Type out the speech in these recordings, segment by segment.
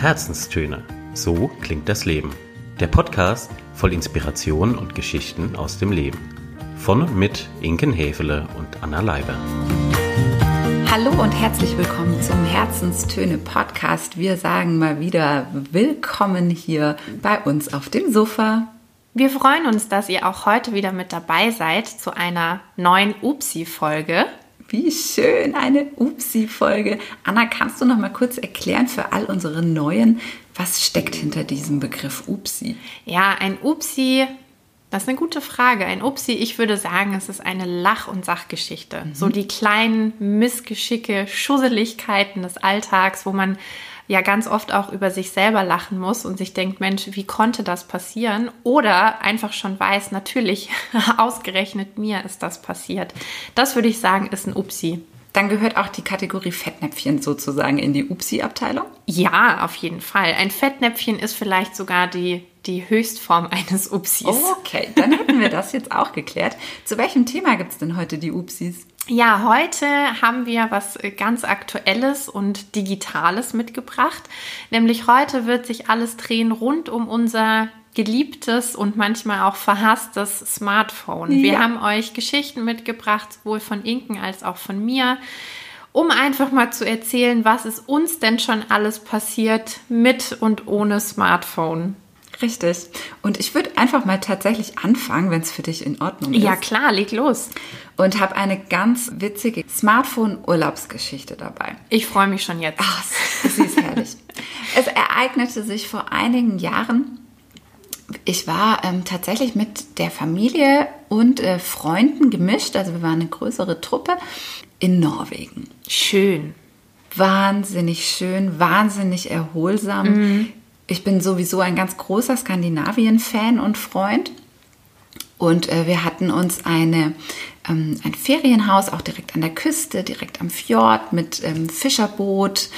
Herzenstöne. So klingt das Leben. Der Podcast voll Inspiration und Geschichten aus dem Leben. Von und mit Inken Hefele und Anna Leiber. Hallo und herzlich willkommen zum Herzenstöne Podcast. Wir sagen mal wieder willkommen hier bei uns auf dem Sofa. Wir freuen uns, dass ihr auch heute wieder mit dabei seid zu einer neuen Upsi-Folge. Wie schön, eine Upsi-Folge. Anna, kannst du noch mal kurz erklären für all unsere Neuen, was steckt hinter diesem Begriff Upsi? Ja, ein Upsi, das ist eine gute Frage. Ein Upsi, ich würde sagen, es ist eine Lach- und Sachgeschichte. Mhm. So die kleinen Missgeschicke, Schusseligkeiten des Alltags, wo man ja ganz oft auch über sich selber lachen muss und sich denkt, Mensch, wie konnte das passieren? Oder einfach schon weiß, natürlich, ausgerechnet mir ist das passiert. Das würde ich sagen, ist ein Upsi. Dann gehört auch die Kategorie Fettnäpfchen sozusagen in die Upsi-Abteilung? Ja, auf jeden Fall. Ein Fettnäpfchen ist vielleicht sogar die, die Höchstform eines Upsis. Okay, dann hätten wir das jetzt auch geklärt. Zu welchem Thema gibt es denn heute die Upsis? Ja, heute haben wir was ganz Aktuelles und Digitales mitgebracht. Nämlich heute wird sich alles drehen rund um unser geliebtes und manchmal auch verhasstes Smartphone. Ja. Wir haben euch Geschichten mitgebracht, sowohl von Inken als auch von mir, um einfach mal zu erzählen, was ist uns denn schon alles passiert mit und ohne Smartphone. Richtig. Und ich würde einfach mal tatsächlich anfangen, wenn es für dich in Ordnung ist. Ja, klar, leg los. Und habe eine ganz witzige Smartphone-Urlaubsgeschichte dabei. Ich freue mich schon jetzt. Ach, sie ist herrlich. es ereignete sich vor einigen Jahren. Ich war ähm, tatsächlich mit der Familie und äh, Freunden gemischt, also wir waren eine größere Truppe in Norwegen. Schön. Wahnsinnig schön, wahnsinnig erholsam. Mhm ich bin sowieso ein ganz großer Skandinavien-Fan und Freund. Und äh, wir hatten uns eine, ähm, ein Ferienhaus auch direkt an der Küste, direkt am Fjord mit ähm, Fischerboot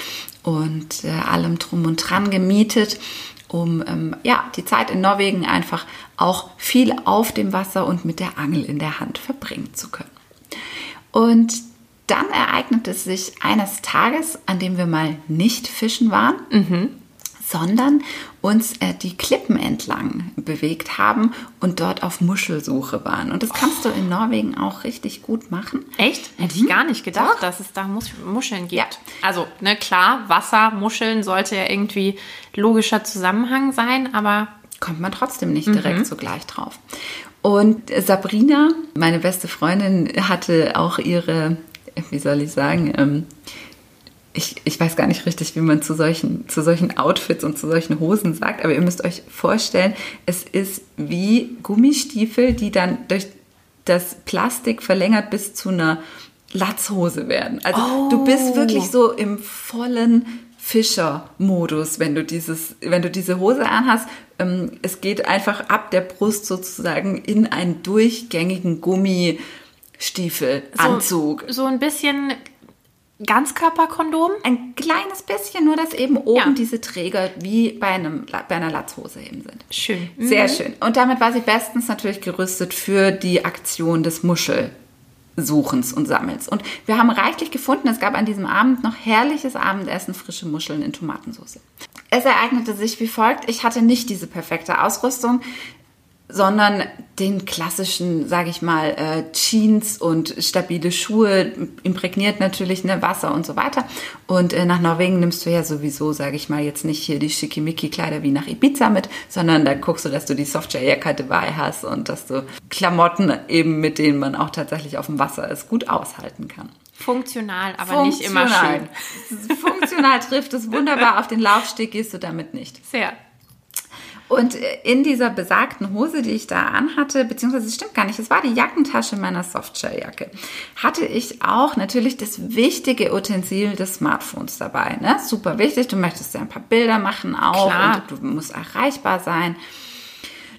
und äh, allem drum und dran gemietet, um ähm, ja, die Zeit in Norwegen einfach auch viel auf dem Wasser und mit der Angel in der Hand verbringen zu können. Und dann ereignete es sich eines Tages, an dem wir mal nicht fischen waren. Mhm sondern uns äh, die Klippen entlang bewegt haben und dort auf Muschelsuche waren. Und das kannst oh. du in Norwegen auch richtig gut machen. Echt? Hätte ich mhm. gar nicht gedacht, Doch. dass es da Mus Muscheln gibt. Ja. Also, ne, klar, Wasser, Muscheln sollte ja irgendwie logischer Zusammenhang sein, aber. Kommt man trotzdem nicht direkt mhm. so gleich drauf. Und Sabrina, meine beste Freundin, hatte auch ihre, wie soll ich sagen, ähm, ich, ich weiß gar nicht richtig, wie man zu solchen, zu solchen Outfits und zu solchen Hosen sagt, aber ihr müsst euch vorstellen, es ist wie Gummistiefel, die dann durch das Plastik verlängert bis zu einer Latzhose werden. Also oh. du bist wirklich so im vollen Fischer-Modus, wenn du dieses, wenn du diese Hose anhast. Ähm, es geht einfach ab der Brust sozusagen in einen durchgängigen Gummistiefelanzug. So, so ein bisschen Ganzkörperkondom? Ein kleines bisschen, nur dass eben oben ja. diese Träger wie bei, einem, bei einer Latzhose eben sind. Schön. Sehr mhm. schön. Und damit war sie bestens natürlich gerüstet für die Aktion des Muschelsuchens und Sammels. Und wir haben reichlich gefunden, es gab an diesem Abend noch herrliches Abendessen, frische Muscheln in Tomatensauce. Es ereignete sich wie folgt. Ich hatte nicht diese perfekte Ausrüstung sondern den klassischen, sage ich mal, äh, Jeans und stabile Schuhe, imprägniert natürlich ne, Wasser und so weiter. Und äh, nach Norwegen nimmst du ja sowieso, sage ich mal, jetzt nicht hier die Schickimicki-Kleider wie nach Ibiza mit, sondern da guckst du, dass du die Softshell-Jacke dabei hast und dass du Klamotten eben, mit denen man auch tatsächlich auf dem Wasser es gut aushalten kann. Funktional, aber Funktional. nicht immer schön. Funktional trifft es wunderbar. Auf den Laufsteg gehst du damit nicht. Sehr. Und in dieser besagten Hose, die ich da anhatte, beziehungsweise es stimmt gar nicht, es war die Jackentasche meiner Softshelljacke, hatte ich auch natürlich das wichtige Utensil des Smartphones dabei. Ne? Super wichtig, du möchtest ja ein paar Bilder machen auch Klar. und du musst erreichbar sein.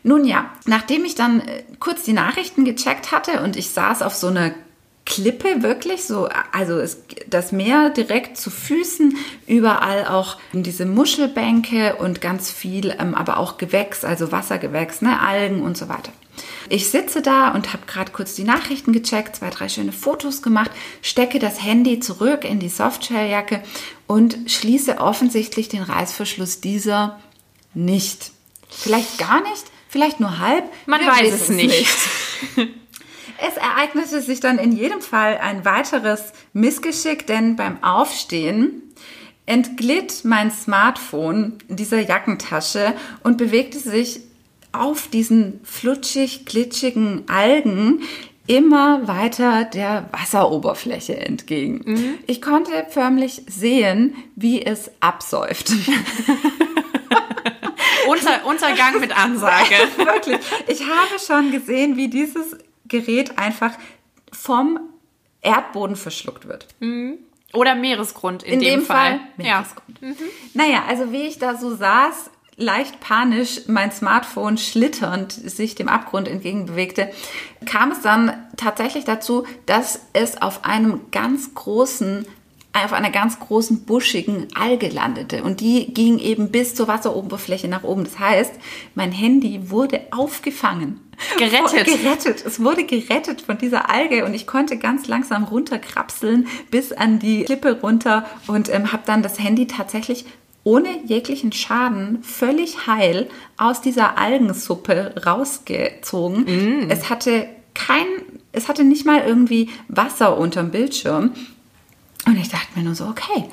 Nun ja, nachdem ich dann äh, kurz die Nachrichten gecheckt hatte und ich saß auf so einer Klippe wirklich so, also es, das Meer direkt zu Füßen, überall auch diese Muschelbänke und ganz viel, ähm, aber auch Gewächs, also Wassergewächs, ne, Algen und so weiter. Ich sitze da und habe gerade kurz die Nachrichten gecheckt, zwei, drei schöne Fotos gemacht, stecke das Handy zurück in die Softshelljacke und schließe offensichtlich den Reißverschluss dieser nicht. Vielleicht gar nicht, vielleicht nur halb. Man weiß es nicht. nicht. Es ereignete sich dann in jedem Fall ein weiteres Missgeschick, denn beim Aufstehen entglitt mein Smartphone dieser Jackentasche und bewegte sich auf diesen flutschig glitschigen Algen immer weiter der Wasseroberfläche entgegen. Mhm. Ich konnte förmlich sehen, wie es absäuft. Unter, Untergang mit Ansage. Wirklich. Ich habe schon gesehen, wie dieses Gerät einfach vom Erdboden verschluckt wird. Mhm. Oder Meeresgrund in, in dem, dem, Fall. Fall. Meeresgrund. Ja. Mhm. Naja, also wie ich da so saß, leicht panisch mein Smartphone schlitternd sich dem Abgrund entgegenbewegte, kam es dann tatsächlich dazu, dass es auf einem ganz großen auf einer ganz großen buschigen Alge landete und die ging eben bis zur Wasseroberfläche nach oben. Das heißt, mein Handy wurde aufgefangen. Gerettet. Gerettet. Es wurde gerettet von dieser Alge und ich konnte ganz langsam runterkrapseln bis an die Klippe runter und ähm, habe dann das Handy tatsächlich ohne jeglichen Schaden völlig heil aus dieser Algensuppe rausgezogen. Mm. Es hatte kein, es hatte nicht mal irgendwie Wasser unterm Bildschirm. Und ich dachte mir nur so, okay,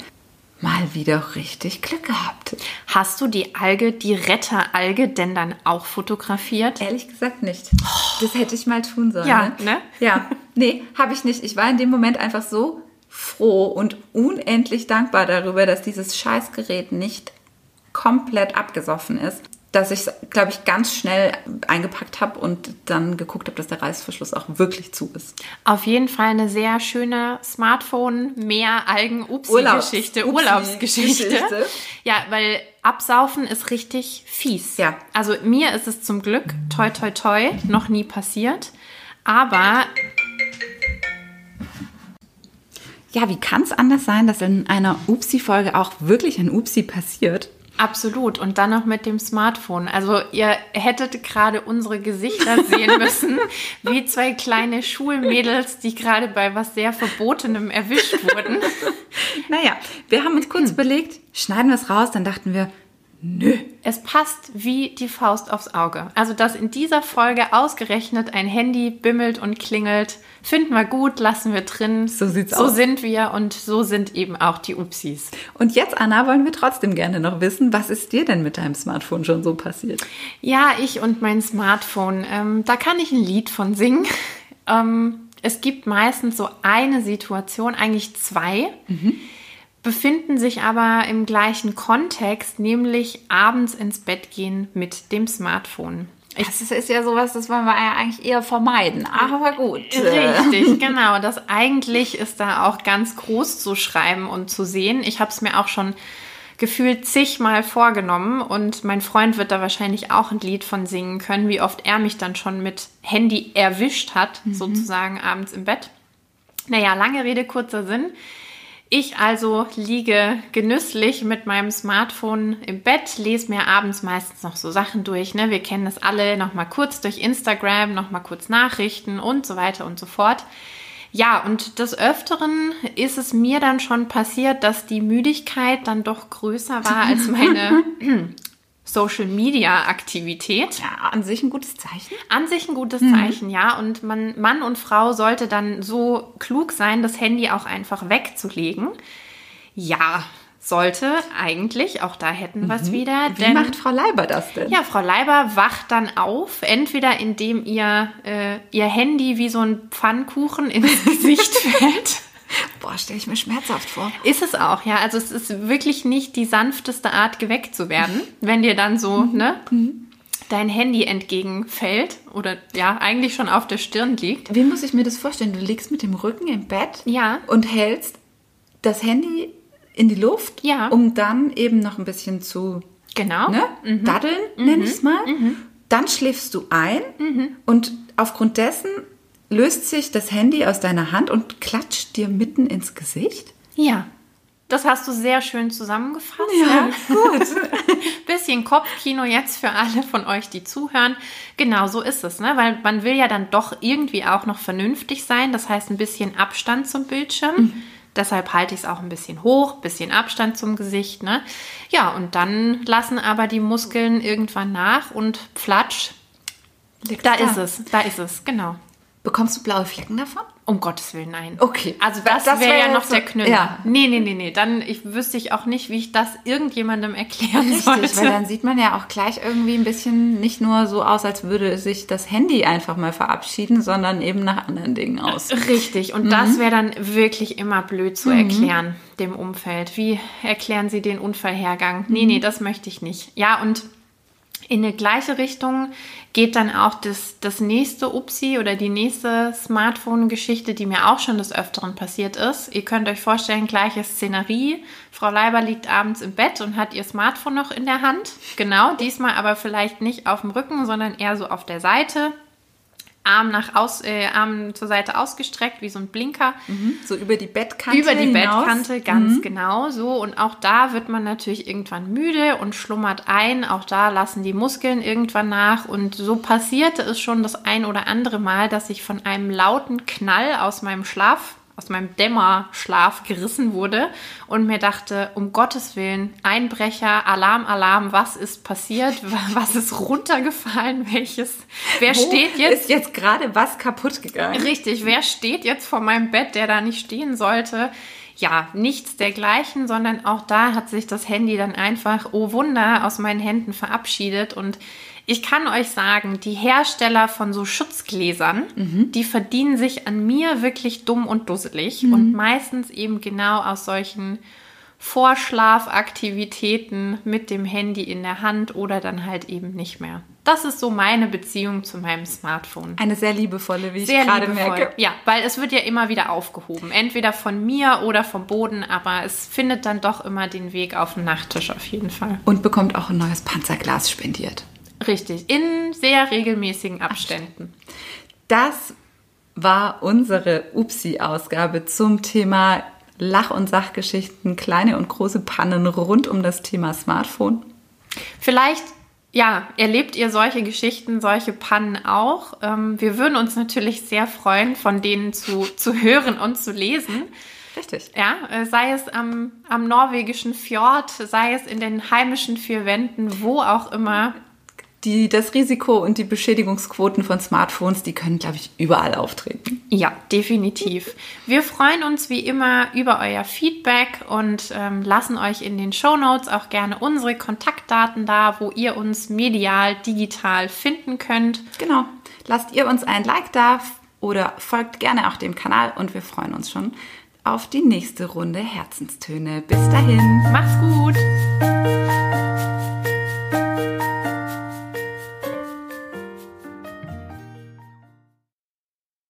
mal wieder richtig Glück gehabt. Hast du die Alge, die Retteralge, denn dann auch fotografiert? Ehrlich gesagt nicht. Das hätte ich mal tun sollen. Ja, ne? Ja, nee, habe ich nicht. Ich war in dem Moment einfach so froh und unendlich dankbar darüber, dass dieses Scheißgerät nicht komplett abgesoffen ist dass ich es, glaube ich, ganz schnell eingepackt habe und dann geguckt habe, dass der Reißverschluss auch wirklich zu ist. Auf jeden Fall eine sehr schöne Smartphone, mehr Algen, Upsi-Geschichte, Urlaubsgeschichte. Geschichte. Ja, weil Absaufen ist richtig fies. Ja. Also mir ist es zum Glück, toi toi toi, noch nie passiert. Aber ja, wie kann es anders sein, dass in einer Upsi-Folge auch wirklich ein Upsi passiert? Absolut. Und dann noch mit dem Smartphone. Also ihr hättet gerade unsere Gesichter sehen müssen, wie zwei kleine Schulmädels, die gerade bei was sehr Verbotenem erwischt wurden. Naja, wir haben uns kurz hm. überlegt, schneiden wir es raus, dann dachten wir, Nö. Es passt wie die Faust aufs Auge. Also, dass in dieser Folge ausgerechnet ein Handy bimmelt und klingelt, finden wir gut, lassen wir drin. So sieht's so aus. So sind wir und so sind eben auch die Upsis. Und jetzt, Anna, wollen wir trotzdem gerne noch wissen, was ist dir denn mit deinem Smartphone schon so passiert? Ja, ich und mein Smartphone. Ähm, da kann ich ein Lied von singen. Ähm, es gibt meistens so eine Situation, eigentlich zwei. Mhm befinden sich aber im gleichen Kontext, nämlich abends ins Bett gehen mit dem Smartphone. Ich, das ist ja sowas, das wollen wir ja eigentlich eher vermeiden. Aber gut. Richtig, genau. Das eigentlich ist da auch ganz groß zu schreiben und zu sehen. Ich habe es mir auch schon gefühlt zigmal vorgenommen und mein Freund wird da wahrscheinlich auch ein Lied von singen können, wie oft er mich dann schon mit Handy erwischt hat, mhm. sozusagen abends im Bett. Naja, lange Rede, kurzer Sinn. Ich also liege genüsslich mit meinem Smartphone im Bett, lese mir abends meistens noch so Sachen durch. Ne? Wir kennen das alle, noch mal kurz durch Instagram, noch mal kurz Nachrichten und so weiter und so fort. Ja, und des Öfteren ist es mir dann schon passiert, dass die Müdigkeit dann doch größer war als meine Social Media Aktivität. Ja, an sich ein gutes Zeichen. An sich ein gutes mhm. Zeichen, ja. Und man, Mann und Frau sollte dann so klug sein, das Handy auch einfach wegzulegen. Ja, sollte eigentlich, auch da hätten wir es mhm. wieder. Wie denn, macht Frau Leiber das denn? Ja, Frau Leiber wacht dann auf, entweder indem ihr, äh, ihr Handy wie so ein Pfannkuchen ins Gesicht fällt. Boah, stelle ich mir schmerzhaft vor. Ist es auch, ja. Also es ist wirklich nicht die sanfteste Art, geweckt zu werden, wenn dir dann so, mhm. ne? Mhm. Dein Handy entgegenfällt oder ja, eigentlich schon auf der Stirn liegt. Wie muss ich mir das vorstellen? Du liegst mit dem Rücken im Bett ja. und hältst das Handy in die Luft, ja. um dann eben noch ein bisschen zu genau. ne? Mhm. daddeln, mhm. nenne ich es mal. Mhm. Dann schläfst du ein mhm. und aufgrund dessen löst sich das Handy aus deiner Hand und klatscht dir mitten ins Gesicht? Ja. Das hast du sehr schön zusammengefasst. Ja, gut. Bisschen Kopfkino jetzt für alle von euch, die zuhören. Genau so ist es, ne? Weil man will ja dann doch irgendwie auch noch vernünftig sein. Das heißt, ein bisschen Abstand zum Bildschirm. Mhm. Deshalb halte ich es auch ein bisschen hoch, bisschen Abstand zum Gesicht. Ne? Ja, und dann lassen aber die Muskeln irgendwann nach und flatsch. da, da ist es, da ist es, genau. Bekommst du blaue Flecken davon? Um Gottes Willen, nein. Okay. Also das, das wäre wär ja noch so, der Knüller. Ja. Nee, nee, nee, nee. Dann ich wüsste ich auch nicht, wie ich das irgendjemandem erklären Richtig, sollte. weil dann sieht man ja auch gleich irgendwie ein bisschen nicht nur so aus, als würde sich das Handy einfach mal verabschieden, sondern eben nach anderen Dingen aus. Richtig. Und mhm. das wäre dann wirklich immer blöd zu mhm. erklären, dem Umfeld. Wie erklären Sie den Unfallhergang? Nee, nee, mhm. das möchte ich nicht. Ja, und in eine gleiche Richtung geht dann auch das, das nächste Upsi oder die nächste Smartphone-Geschichte, die mir auch schon des Öfteren passiert ist. Ihr könnt euch vorstellen, gleiche Szenerie. Frau Leiber liegt abends im Bett und hat ihr Smartphone noch in der Hand. Genau, diesmal aber vielleicht nicht auf dem Rücken, sondern eher so auf der Seite. Arm nach aus, äh, Arm zur Seite ausgestreckt, wie so ein Blinker. Mhm, so über die Bettkante. Über die hinaus. Bettkante, ganz mhm. genau so. Und auch da wird man natürlich irgendwann müde und schlummert ein. Auch da lassen die Muskeln irgendwann nach. Und so passierte es schon das ein oder andere Mal, dass ich von einem lauten Knall aus meinem Schlaf aus meinem Dämmerschlaf gerissen wurde und mir dachte, um Gottes Willen, Einbrecher, Alarm, Alarm, was ist passiert? Was ist runtergefallen? Welches? Wer Wo steht jetzt? Ist jetzt gerade was kaputt gegangen? Richtig, wer steht jetzt vor meinem Bett, der da nicht stehen sollte? Ja, nichts dergleichen, sondern auch da hat sich das Handy dann einfach, oh Wunder, aus meinen Händen verabschiedet und ich kann euch sagen, die Hersteller von so Schutzgläsern, mhm. die verdienen sich an mir wirklich dumm und dusselig mhm. und meistens eben genau aus solchen Vorschlafaktivitäten mit dem Handy in der Hand oder dann halt eben nicht mehr. Das ist so meine Beziehung zu meinem Smartphone. Eine sehr liebevolle, wie sehr ich gerade merke. Ja, weil es wird ja immer wieder aufgehoben. Entweder von mir oder vom Boden, aber es findet dann doch immer den Weg auf den Nachttisch auf jeden Fall. Und bekommt auch ein neues Panzerglas spendiert. Richtig, in sehr regelmäßigen Abständen. Das war unsere Upsi-Ausgabe zum Thema Lach- und Sachgeschichten, kleine und große Pannen rund um das Thema Smartphone. Vielleicht, ja, erlebt ihr solche Geschichten, solche Pannen auch. Ähm, wir würden uns natürlich sehr freuen, von denen zu, zu hören und zu lesen. Richtig. Ja, äh, sei es am, am norwegischen Fjord, sei es in den heimischen vier Wänden, wo auch immer die, das Risiko und die Beschädigungsquoten von Smartphones, die können, glaube ich, überall auftreten. Ja, definitiv. Wir freuen uns wie immer über euer Feedback und ähm, lassen euch in den Show Notes auch gerne unsere Kontaktdaten da, wo ihr uns medial, digital finden könnt. Genau. Lasst ihr uns ein Like da oder folgt gerne auch dem Kanal und wir freuen uns schon auf die nächste Runde Herzenstöne. Bis dahin. Macht's gut.